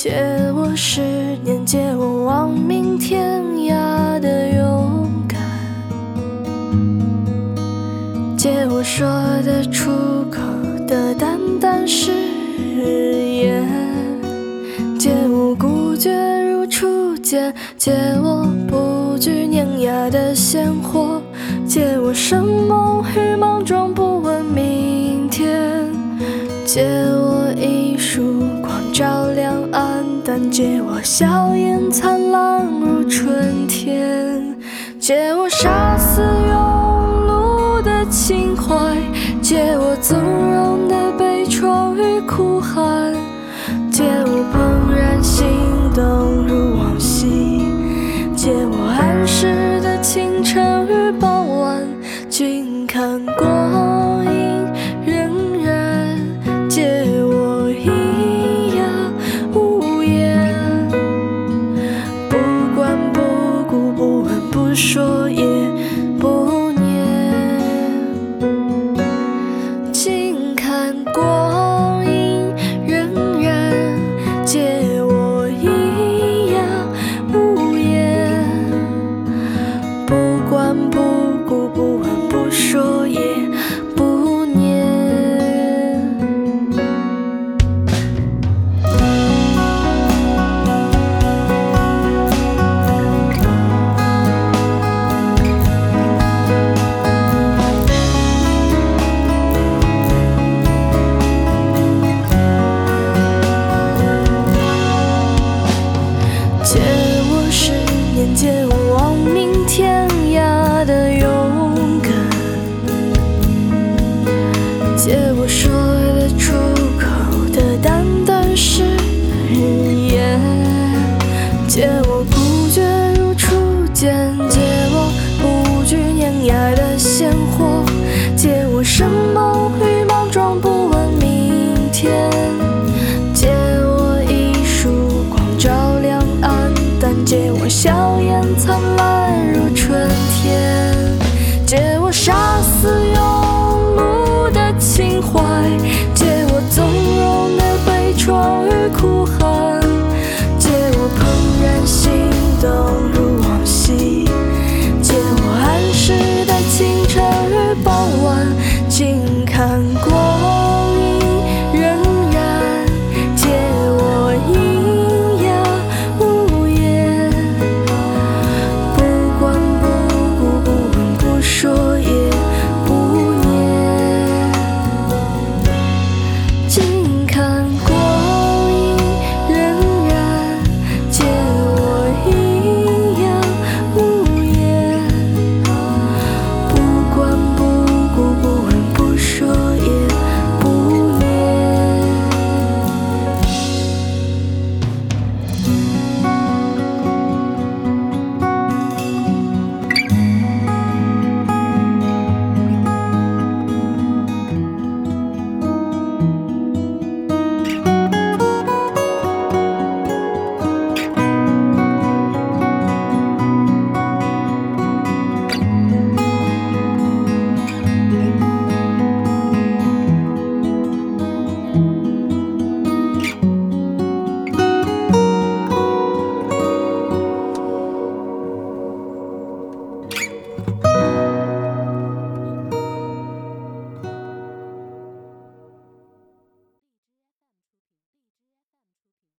借我十年，借我亡命天涯的勇敢，借我说得出口的淡淡誓言，借我孤绝如初见，借我不惧碾压的鲜活，借我生梦与莽撞不问明天，借我一束光照。但借我笑颜，灿烂如春天；借我杀死庸碌的情怀，借我纵容。难过。烟火，借我什么？看过